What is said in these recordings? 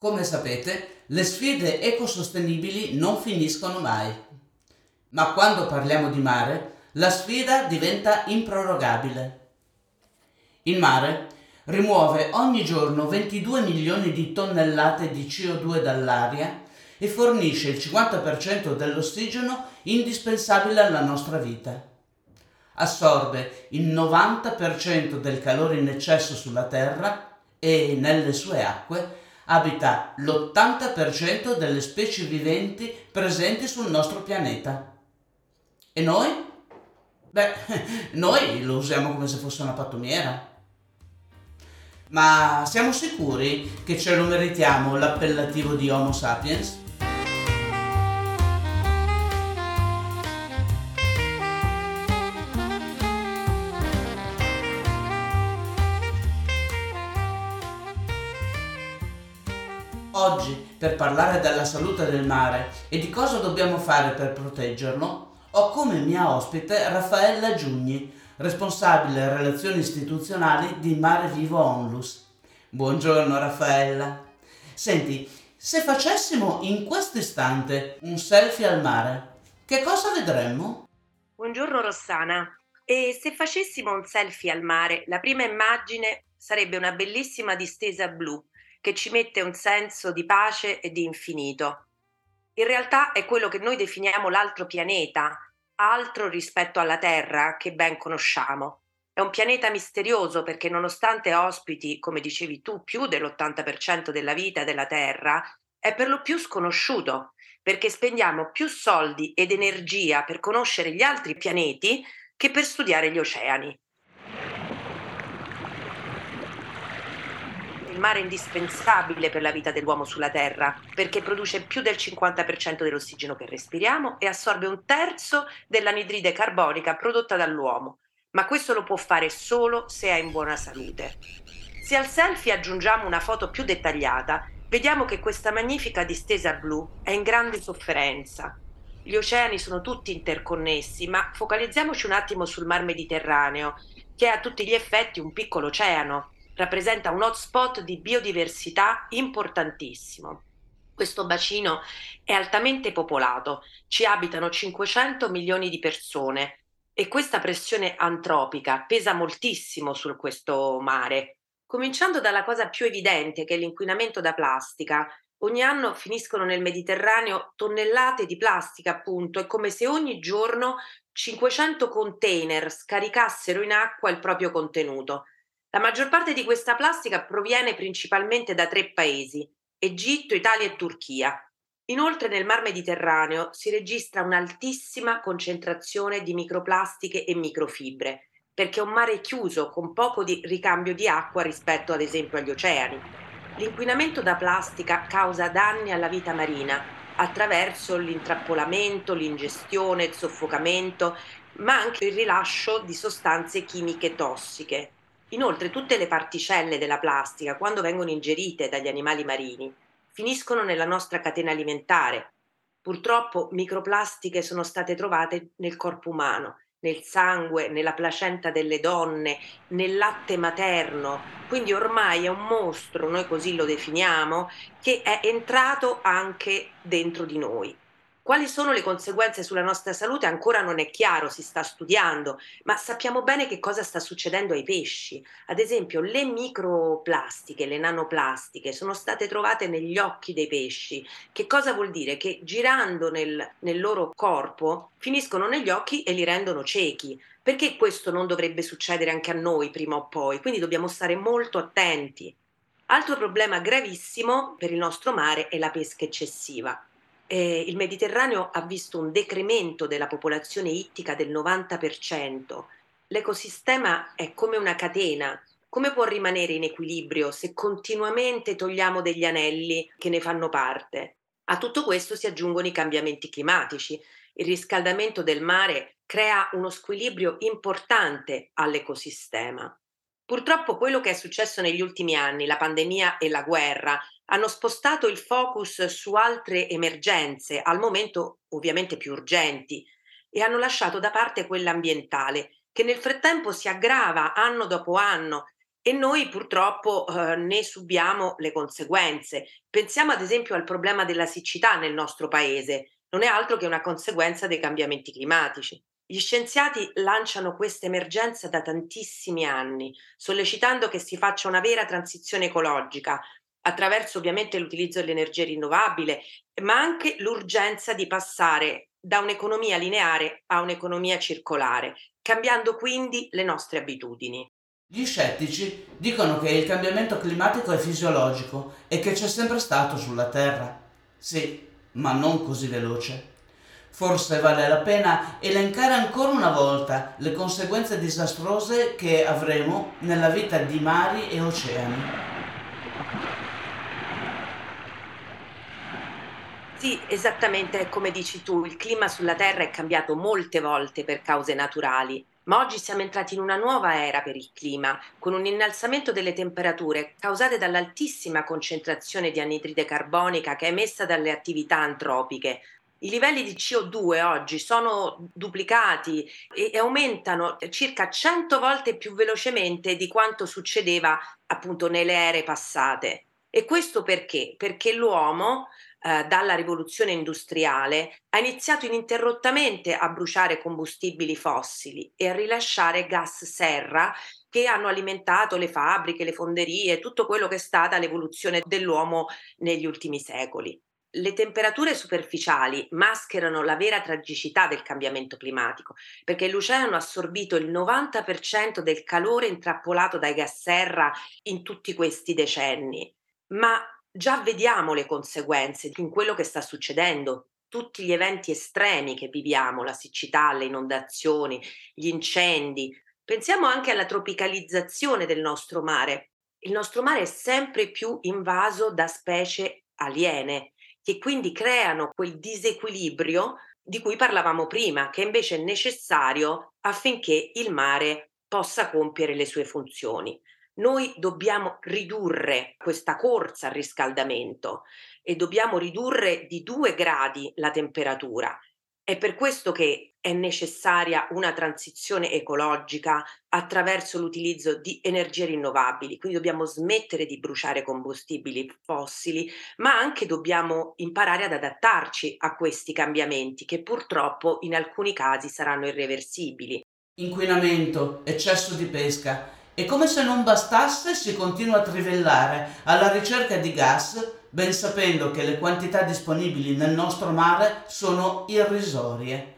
Come sapete, le sfide ecosostenibili non finiscono mai. Ma quando parliamo di mare, la sfida diventa improrogabile. Il mare rimuove ogni giorno 22 milioni di tonnellate di CO2 dall'aria e fornisce il 50% dell'ossigeno indispensabile alla nostra vita. Assorbe il 90% del calore in eccesso sulla Terra e nelle sue acque abita l'80% delle specie viventi presenti sul nostro pianeta. E noi? Beh, noi lo usiamo come se fosse una pattumiera. Ma siamo sicuri che ce lo meritiamo l'appellativo di Homo sapiens? Parlare della salute del mare e di cosa dobbiamo fare per proteggerlo, ho come mia ospite Raffaella Giugni, responsabile relazioni istituzionali di Mare Vivo Onlus. Buongiorno Raffaella. Senti, se facessimo in questo istante un selfie al mare, che cosa vedremmo? Buongiorno Rossana. E se facessimo un selfie al mare, la prima immagine sarebbe una bellissima distesa blu che ci mette un senso di pace e di infinito. In realtà è quello che noi definiamo l'altro pianeta, altro rispetto alla Terra che ben conosciamo. È un pianeta misterioso perché nonostante ospiti, come dicevi tu, più dell'80% della vita della Terra, è per lo più sconosciuto perché spendiamo più soldi ed energia per conoscere gli altri pianeti che per studiare gli oceani. Il mare è indispensabile per la vita dell'uomo sulla Terra, perché produce più del 50% dell'ossigeno che respiriamo e assorbe un terzo dell'anidride carbonica prodotta dall'uomo. Ma questo lo può fare solo se è in buona salute. Se al selfie aggiungiamo una foto più dettagliata, vediamo che questa magnifica distesa blu è in grande sofferenza. Gli oceani sono tutti interconnessi, ma focalizziamoci un attimo sul Mar Mediterraneo, che è a tutti gli effetti un piccolo oceano rappresenta un hotspot di biodiversità importantissimo. Questo bacino è altamente popolato, ci abitano 500 milioni di persone e questa pressione antropica pesa moltissimo su questo mare. Cominciando dalla cosa più evidente che è l'inquinamento da plastica, ogni anno finiscono nel Mediterraneo tonnellate di plastica, appunto, è come se ogni giorno 500 container scaricassero in acqua il proprio contenuto. La maggior parte di questa plastica proviene principalmente da tre paesi, Egitto, Italia e Turchia. Inoltre nel Mar Mediterraneo si registra un'altissima concentrazione di microplastiche e microfibre, perché è un mare chiuso con poco di ricambio di acqua rispetto ad esempio agli oceani. L'inquinamento da plastica causa danni alla vita marina attraverso l'intrappolamento, l'ingestione, il soffocamento, ma anche il rilascio di sostanze chimiche tossiche, Inoltre tutte le particelle della plastica, quando vengono ingerite dagli animali marini, finiscono nella nostra catena alimentare. Purtroppo microplastiche sono state trovate nel corpo umano, nel sangue, nella placenta delle donne, nel latte materno. Quindi ormai è un mostro, noi così lo definiamo, che è entrato anche dentro di noi. Quali sono le conseguenze sulla nostra salute ancora non è chiaro, si sta studiando, ma sappiamo bene che cosa sta succedendo ai pesci. Ad esempio, le microplastiche, le nanoplastiche sono state trovate negli occhi dei pesci. Che cosa vuol dire? Che girando nel, nel loro corpo finiscono negli occhi e li rendono ciechi. Perché questo non dovrebbe succedere anche a noi prima o poi? Quindi dobbiamo stare molto attenti. Altro problema gravissimo per il nostro mare è la pesca eccessiva eh, il Mediterraneo ha visto un decremento della popolazione ittica del 90%. L'ecosistema è come una catena. Come può rimanere in equilibrio se continuamente togliamo degli anelli che ne fanno parte? A tutto questo si aggiungono i cambiamenti climatici. Il riscaldamento del mare crea uno squilibrio importante all'ecosistema. Purtroppo quello che è successo negli ultimi anni, la pandemia e la guerra, hanno spostato il focus su altre emergenze, al momento ovviamente più urgenti, e hanno lasciato da parte quella ambientale, che nel frattempo si aggrava anno dopo anno e noi purtroppo eh, ne subiamo le conseguenze. Pensiamo ad esempio al problema della siccità nel nostro paese, non è altro che una conseguenza dei cambiamenti climatici. Gli scienziati lanciano questa emergenza da tantissimi anni, sollecitando che si faccia una vera transizione ecologica, attraverso ovviamente l'utilizzo dell'energia rinnovabile, ma anche l'urgenza di passare da un'economia lineare a un'economia circolare, cambiando quindi le nostre abitudini. Gli scettici dicono che il cambiamento climatico è fisiologico e che c'è sempre stato sulla Terra. Sì, ma non così veloce. Forse vale la pena elencare ancora una volta le conseguenze disastrose che avremo nella vita di mari e oceani. Sì, esattamente come dici tu, il clima sulla Terra è cambiato molte volte per cause naturali, ma oggi siamo entrati in una nuova era per il clima, con un innalzamento delle temperature causate dall'altissima concentrazione di anidride carbonica che è emessa dalle attività antropiche. I livelli di CO2 oggi sono duplicati e aumentano circa 100 volte più velocemente di quanto succedeva appunto nelle ere passate. E questo perché? Perché l'uomo eh, dalla rivoluzione industriale ha iniziato ininterrottamente a bruciare combustibili fossili e a rilasciare gas serra che hanno alimentato le fabbriche, le fonderie, tutto quello che è stata l'evoluzione dell'uomo negli ultimi secoli. Le temperature superficiali mascherano la vera tragicità del cambiamento climatico, perché l'oceano ha assorbito il 90% del calore intrappolato dai gas serra in tutti questi decenni. Ma già vediamo le conseguenze in quello che sta succedendo, tutti gli eventi estremi che viviamo, la siccità, le inondazioni, gli incendi. Pensiamo anche alla tropicalizzazione del nostro mare. Il nostro mare è sempre più invaso da specie aliene che quindi creano quel disequilibrio di cui parlavamo prima, che invece è necessario affinché il mare possa compiere le sue funzioni. Noi dobbiamo ridurre questa corsa al riscaldamento e dobbiamo ridurre di due gradi la temperatura. È per questo che è necessaria una transizione ecologica attraverso l'utilizzo di energie rinnovabili, quindi dobbiamo smettere di bruciare combustibili fossili, ma anche dobbiamo imparare ad adattarci a questi cambiamenti che purtroppo in alcuni casi saranno irreversibili. Inquinamento, eccesso di pesca, e come se non bastasse si continua a trivellare alla ricerca di gas, ben sapendo che le quantità disponibili nel nostro mare sono irrisorie.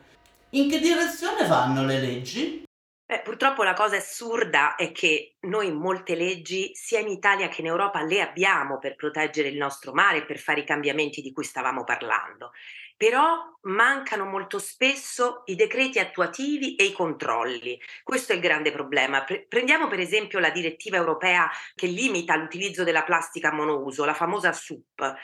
In che direzione vanno le leggi? Beh, purtroppo la cosa assurda è che noi molte leggi, sia in Italia che in Europa, le abbiamo per proteggere il nostro mare e per fare i cambiamenti di cui stavamo parlando però mancano molto spesso i decreti attuativi e i controlli. Questo è il grande problema. prendiamo per esempio la direttiva europea che limita l'utilizzo della plastica monouso, la famosa SUP.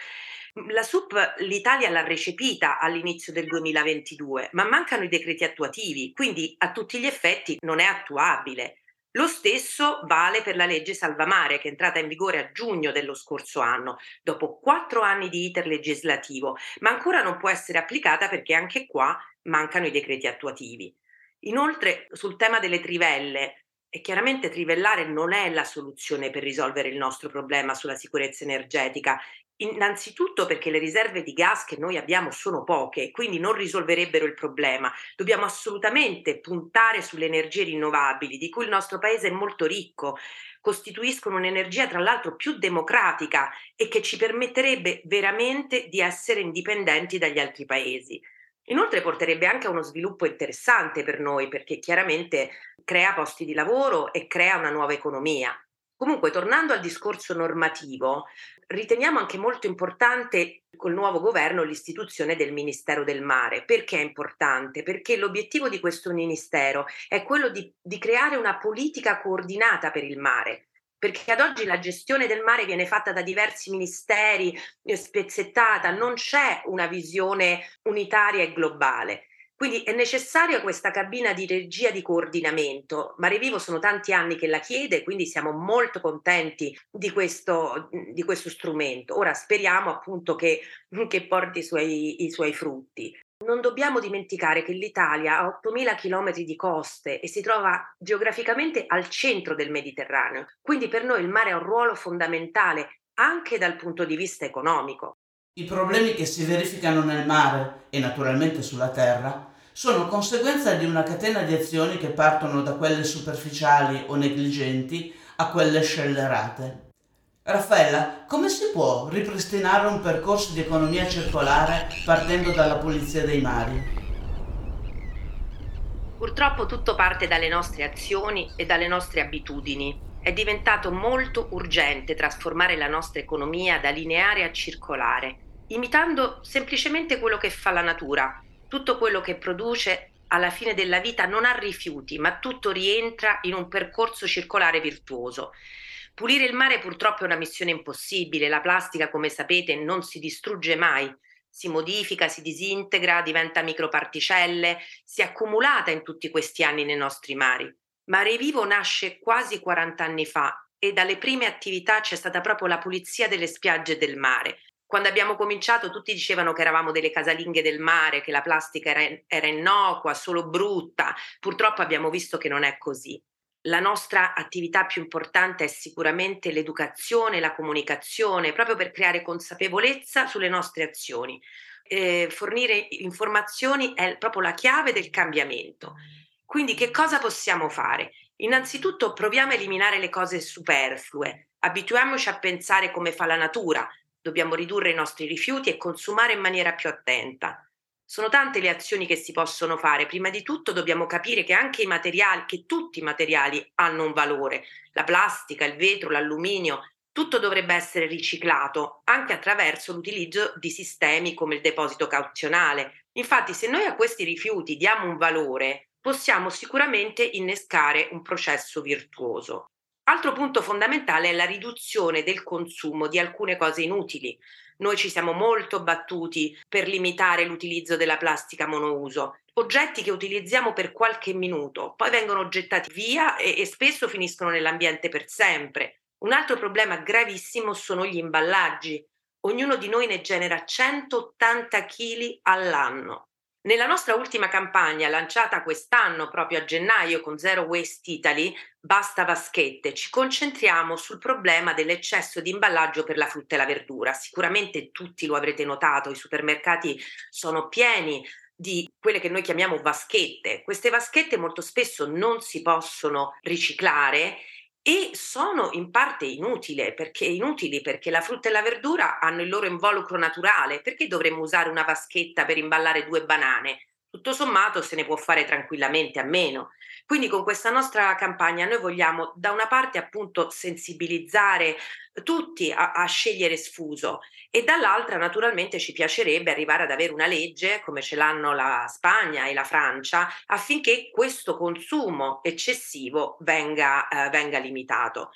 La SUP l'Italia l'ha recepita all'inizio del 2022, ma mancano i decreti attuativi, quindi a tutti gli effetti non è attuabile. Lo stesso vale per la legge Salvamare che è entrata in vigore a giugno dello scorso anno, dopo quattro anni di iter legislativo, ma ancora non può essere applicata perché anche qua mancano i decreti attuativi. Inoltre sul tema delle trivelle, e chiaramente trivellare non è la soluzione per risolvere il nostro problema sulla sicurezza energetica Innanzitutto perché le riserve di gas che noi abbiamo sono poche, quindi non risolverebbero il problema. Dobbiamo assolutamente puntare sulle energie rinnovabili, di cui il nostro paese è molto ricco, costituiscono un'energia tra l'altro più democratica e che ci permetterebbe veramente di essere indipendenti dagli altri paesi. Inoltre porterebbe anche a uno sviluppo interessante per noi perché chiaramente crea posti di lavoro e crea una nuova economia. Comunque, tornando al discorso normativo, riteniamo anche molto importante col nuovo governo l'istituzione del Ministero del Mare. Perché è importante? Perché l'obiettivo di questo Ministero è quello di, di creare una politica coordinata per il mare, perché ad oggi la gestione del mare viene fatta da diversi ministeri, eh, spezzettata, non c'è una visione unitaria e globale. Quindi è necessaria questa cabina di regia di coordinamento. Mare Vivo sono tanti anni che la chiede, quindi siamo molto contenti di questo, di questo strumento. Ora speriamo appunto che, che porti i suoi, i suoi frutti. Non dobbiamo dimenticare che l'Italia ha 8.000 km di coste e si trova geograficamente al centro del Mediterraneo, quindi per noi il mare ha un ruolo fondamentale anche dal punto di vista economico. I problemi che si verificano nel mare e naturalmente sulla terra sono conseguenza di una catena di azioni che partono da quelle superficiali o negligenti a quelle scellerate. Raffaella, come si può ripristinare un percorso di economia circolare partendo dalla pulizia dei mari? Purtroppo tutto parte dalle nostre azioni e dalle nostre abitudini. È diventato molto urgente trasformare la nostra economia da lineare a circolare imitando semplicemente quello che fa la natura. Tutto quello che produce alla fine della vita non ha rifiuti, ma tutto rientra in un percorso circolare virtuoso. Pulire il mare purtroppo è una missione impossibile, la plastica, come sapete, non si distrugge mai, si modifica, si disintegra, diventa microparticelle, si è accumulata in tutti questi anni nei nostri mari. Mare Vivo nasce quasi 40 anni fa e dalle prime attività c'è stata proprio la pulizia delle spiagge del mare, quando abbiamo cominciato tutti dicevano che eravamo delle casalinghe del mare, che la plastica era, era innocua, solo brutta. Purtroppo abbiamo visto che non è così. La nostra attività più importante è sicuramente l'educazione, la comunicazione, proprio per creare consapevolezza sulle nostre azioni. Eh, fornire informazioni è proprio la chiave del cambiamento. Quindi che cosa possiamo fare? Innanzitutto proviamo a eliminare le cose superflue, abituiamoci a pensare come fa la natura, dobbiamo ridurre i nostri rifiuti e consumare in maniera più attenta. Sono tante le azioni che si possono fare. Prima di tutto dobbiamo capire che anche i materiali, che tutti i materiali hanno un valore. La plastica, il vetro, l'alluminio, tutto dovrebbe essere riciclato anche attraverso l'utilizzo di sistemi come il deposito cauzionale. Infatti, se noi a questi rifiuti diamo un valore, possiamo sicuramente innescare un processo virtuoso. Altro punto fondamentale è la riduzione del consumo di alcune cose inutili. Noi ci siamo molto battuti per limitare l'utilizzo della plastica monouso, oggetti che utilizziamo per qualche minuto, poi vengono gettati via e, e spesso finiscono nell'ambiente per sempre. Un altro problema gravissimo sono gli imballaggi. Ognuno di noi ne genera 180 kg all'anno. Nella nostra ultima campagna, lanciata quest'anno proprio a gennaio con Zero Waste Italy, Basta Vaschette, ci concentriamo sul problema dell'eccesso di imballaggio per la frutta e la verdura. Sicuramente tutti lo avrete notato, i supermercati sono pieni di quelle che noi chiamiamo vaschette. Queste vaschette molto spesso non si possono riciclare e sono in parte inutili perché, inutili perché la frutta e la verdura hanno il loro involucro naturale. Perché dovremmo usare una vaschetta per imballare due banane? Tutto sommato se ne può fare tranquillamente a meno. Quindi con questa nostra campagna noi vogliamo da una parte appunto sensibilizzare tutti a, a, scegliere sfuso e dall'altra naturalmente ci piacerebbe arrivare ad avere una legge come ce l'hanno la Spagna e la Francia affinché questo consumo eccessivo venga, eh, venga limitato.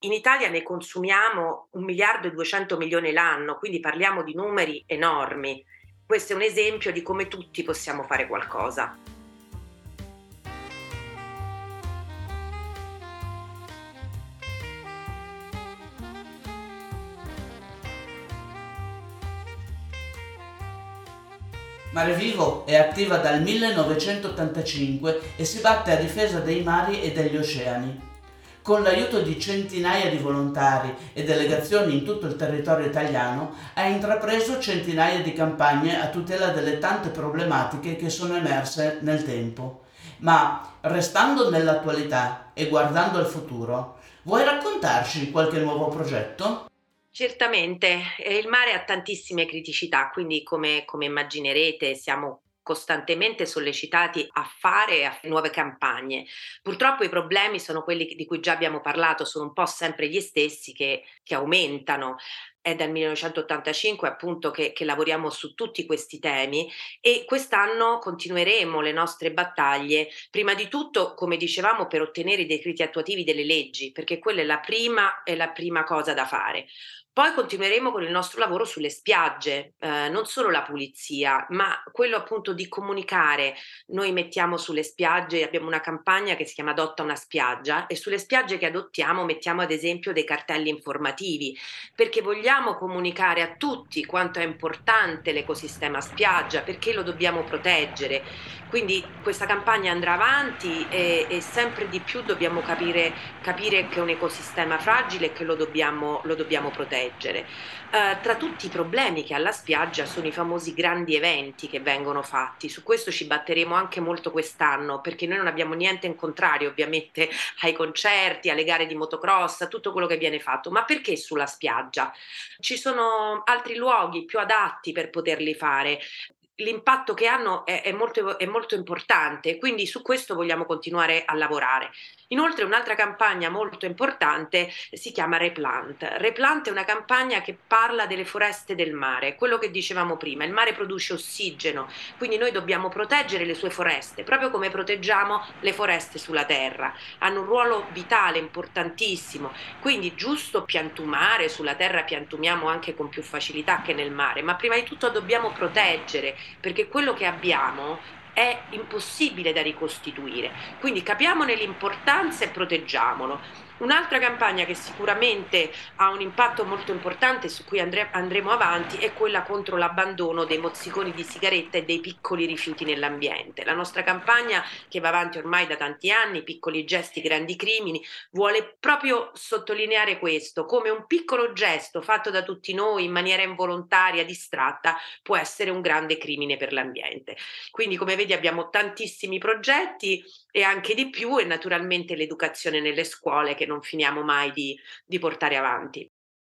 In Italia ne consumiamo un miliardo e 200 milioni l'anno, quindi parliamo di numeri enormi. Questo è un esempio di come tutti possiamo fare qualcosa. Mare Vivo è attiva dal 1985 e si batte a difesa dei mari e degli oceani. Con l'aiuto di centinaia di volontari e delegazioni in tutto il territorio italiano, ha intrapreso centinaia di campagne a tutela delle tante problematiche che sono emerse nel tempo. Ma restando nell'attualità e guardando al futuro, vuoi raccontarci qualche nuovo progetto? Certamente, il mare ha tantissime criticità, quindi come, come immaginerete siamo costantemente sollecitati a fare nuove campagne. Purtroppo i problemi sono quelli di cui già abbiamo parlato, sono un po' sempre gli stessi che, che aumentano. È dal 1985 appunto che, che, lavoriamo su tutti questi temi e quest'anno continueremo le nostre battaglie, prima di tutto, come dicevamo, per ottenere i decreti attuativi delle leggi, perché quella è la prima, è la prima cosa da fare. Poi continueremo con il nostro lavoro sulle spiagge, eh, non solo la pulizia, ma quello appunto di comunicare. Noi mettiamo sulle spiagge, abbiamo una campagna che si chiama Adotta una spiaggia e sulle spiagge che adottiamo mettiamo ad esempio dei cartelli informativi perché vogliamo comunicare a tutti quanto è importante l'ecosistema spiaggia, perché lo dobbiamo proteggere. Quindi questa campagna andrà avanti e, e sempre di più dobbiamo capire, capire, che è un ecosistema fragile e che lo dobbiamo, lo dobbiamo proteggere. Uh, tra tutti i problemi che ha la spiaggia sono i famosi grandi eventi che vengono fatti. Su questo ci batteremo anche molto quest'anno perché noi non abbiamo niente in contrario ovviamente ai concerti, alle gare di motocross, a tutto quello che viene fatto. Ma perché sulla spiaggia? Ci sono altri luoghi più adatti per poterli fare l'impatto che hanno è, è, molto, è, molto, importante, quindi su questo vogliamo continuare a lavorare. Inoltre un'altra campagna molto importante si chiama Replant. Replant è una campagna che parla delle foreste del mare, quello che dicevamo prima, il mare produce ossigeno, quindi noi dobbiamo proteggere le sue foreste, proprio come proteggiamo le foreste sulla terra. Hanno un ruolo vitale, importantissimo, quindi giusto piantumare, sulla terra piantumiamo anche con più facilità che nel mare, ma prima di tutto dobbiamo proteggere, perché quello che abbiamo è impossibile da ricostituire. Quindi capiamone l'importanza e proteggiamolo. Un'altra campagna che sicuramente ha un impatto molto importante su cui andre- andremo avanti è quella contro l'abbandono dei mozziconi di sigaretta e dei piccoli rifiuti nell'ambiente. La nostra campagna, che va avanti ormai da tanti anni, piccoli gesti, grandi crimini, vuole proprio sottolineare questo, come un piccolo gesto fatto da tutti noi in maniera involontaria, distratta, può essere un grande crimine per l'ambiente. Quindi, come vedi, abbiamo tantissimi progetti e anche di più e naturalmente l'educazione nelle scuole che non finiamo mai di, di portare avanti.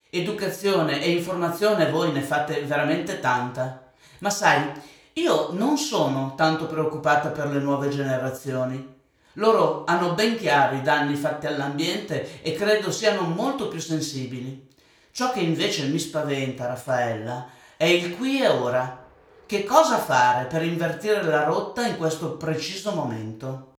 Educazione e informazione voi ne fate veramente tanta, ma sai, io non sono tanto preoccupata per le nuove generazioni. Loro hanno ben chiari i danni fatti all'ambiente e credo siano molto più sensibili. Ciò che invece mi spaventa, Raffaella, è il qui e ora. Che cosa fare per invertire la rotta in questo preciso momento?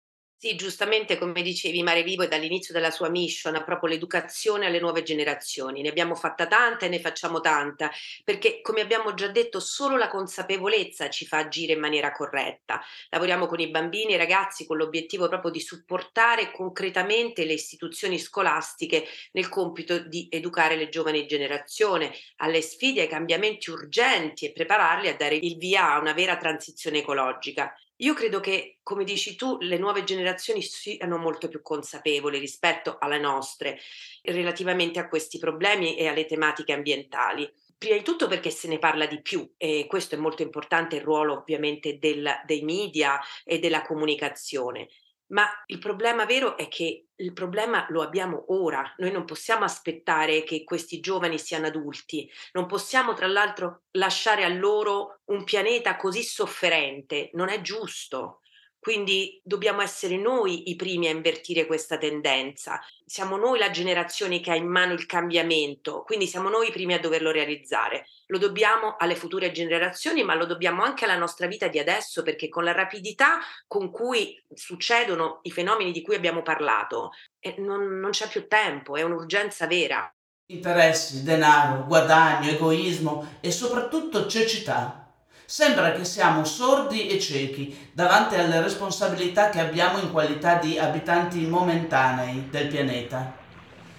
Sì, giustamente come dicevi, Mare Vivo è dall'inizio della sua mission, proprio l'educazione alle nuove generazioni. Ne abbiamo fatta tanta e ne facciamo tanta, perché come abbiamo già detto, solo la consapevolezza ci fa agire in maniera corretta. Lavoriamo con i bambini e i ragazzi con l'obiettivo proprio di supportare concretamente le istituzioni scolastiche nel compito di educare le giovani generazioni alle sfide, ai cambiamenti urgenti e prepararli a dare il via a una vera transizione ecologica. Io credo che, come dici tu, le nuove generazioni siano molto più consapevoli rispetto alle nostre relativamente a questi problemi e alle tematiche ambientali. Prima di tutto perché se ne parla di più e questo è molto importante il ruolo ovviamente del, dei media e della comunicazione. Ma il problema vero è che il problema lo abbiamo ora. Noi non possiamo aspettare che questi giovani siano adulti, non possiamo tra l'altro lasciare a loro un pianeta così sofferente, non è giusto. Quindi dobbiamo essere noi i primi a invertire questa tendenza. Siamo noi la generazione che ha in mano il cambiamento, quindi siamo noi i primi a doverlo realizzare. Lo dobbiamo alle future generazioni, ma lo dobbiamo anche alla nostra vita di adesso, perché con la rapidità con cui succedono i fenomeni di cui abbiamo parlato, eh, non, non c'è più tempo, è un'urgenza vera. Interessi, denaro, guadagno, egoismo e soprattutto cecità Sembra che siamo sordi e ciechi davanti alle responsabilità che abbiamo in qualità di abitanti momentanei del pianeta.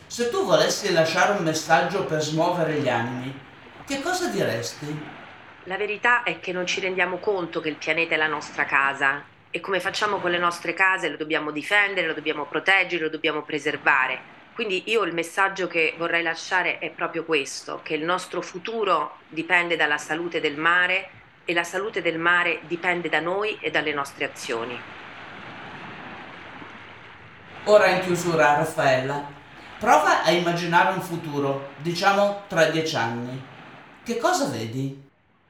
Se tu volessi lasciare un messaggio per smuovere gli animi, che cosa diresti? La verità è che non ci rendiamo conto che il pianeta è la nostra casa e come facciamo con le nostre case lo dobbiamo difendere, lo dobbiamo proteggere, lo dobbiamo preservare. Quindi io il messaggio che vorrei lasciare è proprio questo, che il nostro futuro dipende dalla salute del mare e la salute del mare dipende da noi e dalle nostre azioni. Ora in chiusura, Raffaella, prova a immaginare un futuro, diciamo tra dieci anni. Che cosa vedi?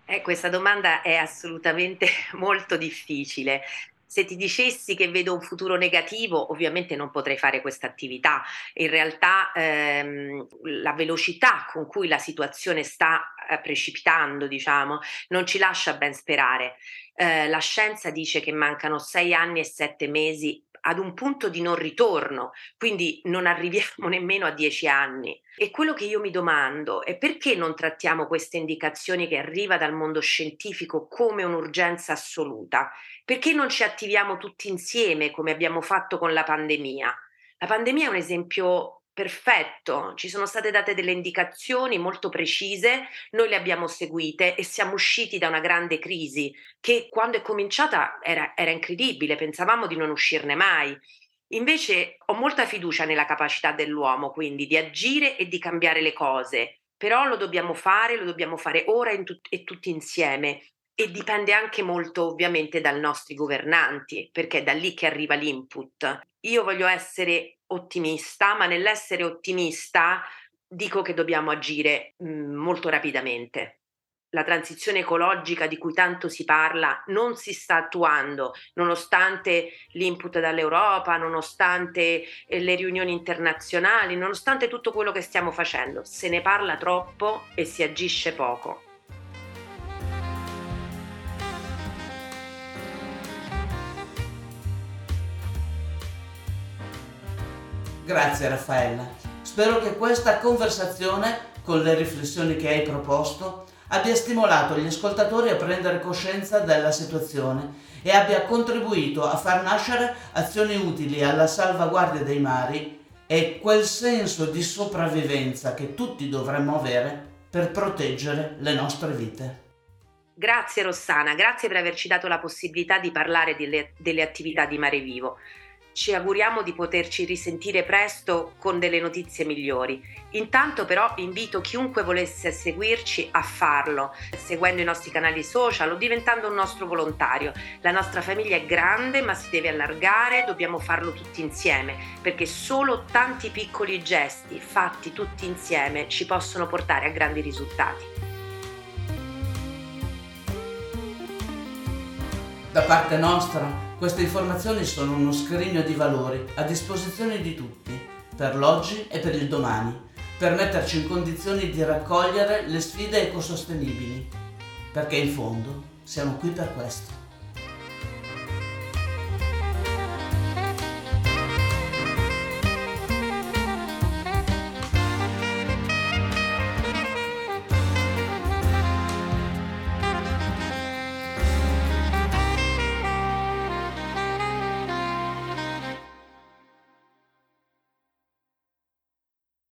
Eh, questa domanda è assolutamente molto difficile. Se ti dicessi che vedo un futuro negativo, ovviamente non potrei fare questa attività. In realtà ehm, la velocità con cui la situazione sta eh, precipitando, diciamo, non ci lascia ben sperare. Eh, la scienza dice che mancano sei anni e sette mesi ad un punto di non ritorno, quindi non arriviamo nemmeno a dieci anni. E quello che io mi domando è perché non trattiamo queste indicazioni che arriva dal mondo scientifico come un'urgenza assoluta? Perché non ci attiviamo tutti insieme come abbiamo fatto con la pandemia? La pandemia è un esempio perfetto, ci sono state date delle indicazioni molto precise, noi le abbiamo seguite e siamo usciti da una grande crisi che quando è cominciata era, era incredibile, pensavamo di non uscirne mai. Invece ho molta fiducia nella capacità dell'uomo, quindi di agire e di cambiare le cose, però lo dobbiamo fare, lo dobbiamo fare ora tut- e tutti insieme e dipende anche molto ovviamente dai nostri governanti, perché è da lì che arriva l'input. Io voglio essere ottimista, ma nell'essere ottimista dico che dobbiamo agire mh, mhmm, molto rapidamente. La transizione ecologica di cui tanto si parla non si sta attuando, nonostante l'input dall'Europa, nonostante eh, le riunioni internazionali, nonostante tutto quello che stiamo facendo. Se ne parla troppo e si agisce poco. Grazie Raffaella. Spero che questa conversazione, con le riflessioni che hai proposto, abbia stimolato gli ascoltatori a prendere coscienza della situazione e abbia contribuito a far nascere azioni utili alla salvaguardia dei mari e quel senso di sopravvivenza che tutti dovremmo avere per proteggere le nostre vite. Grazie Rossana, grazie per averci dato la possibilità di parlare delle, delle attività di Mare Vivo. Ci auguriamo di poterci risentire presto con delle notizie migliori. Intanto però invito chiunque volesse seguirci a farlo, seguendo i nostri canali social o diventando un nostro volontario. La nostra famiglia è grande ma si deve allargare, dobbiamo farlo tutti insieme, perché solo tanti piccoli gesti fatti tutti insieme ci possono portare a grandi risultati. Da parte nostra queste informazioni sono uno scrigno di valori a disposizione di tutti, per l'oggi e per il domani, per metterci in condizioni di raccogliere le sfide ecosostenibili, perché in fondo siamo qui per questo.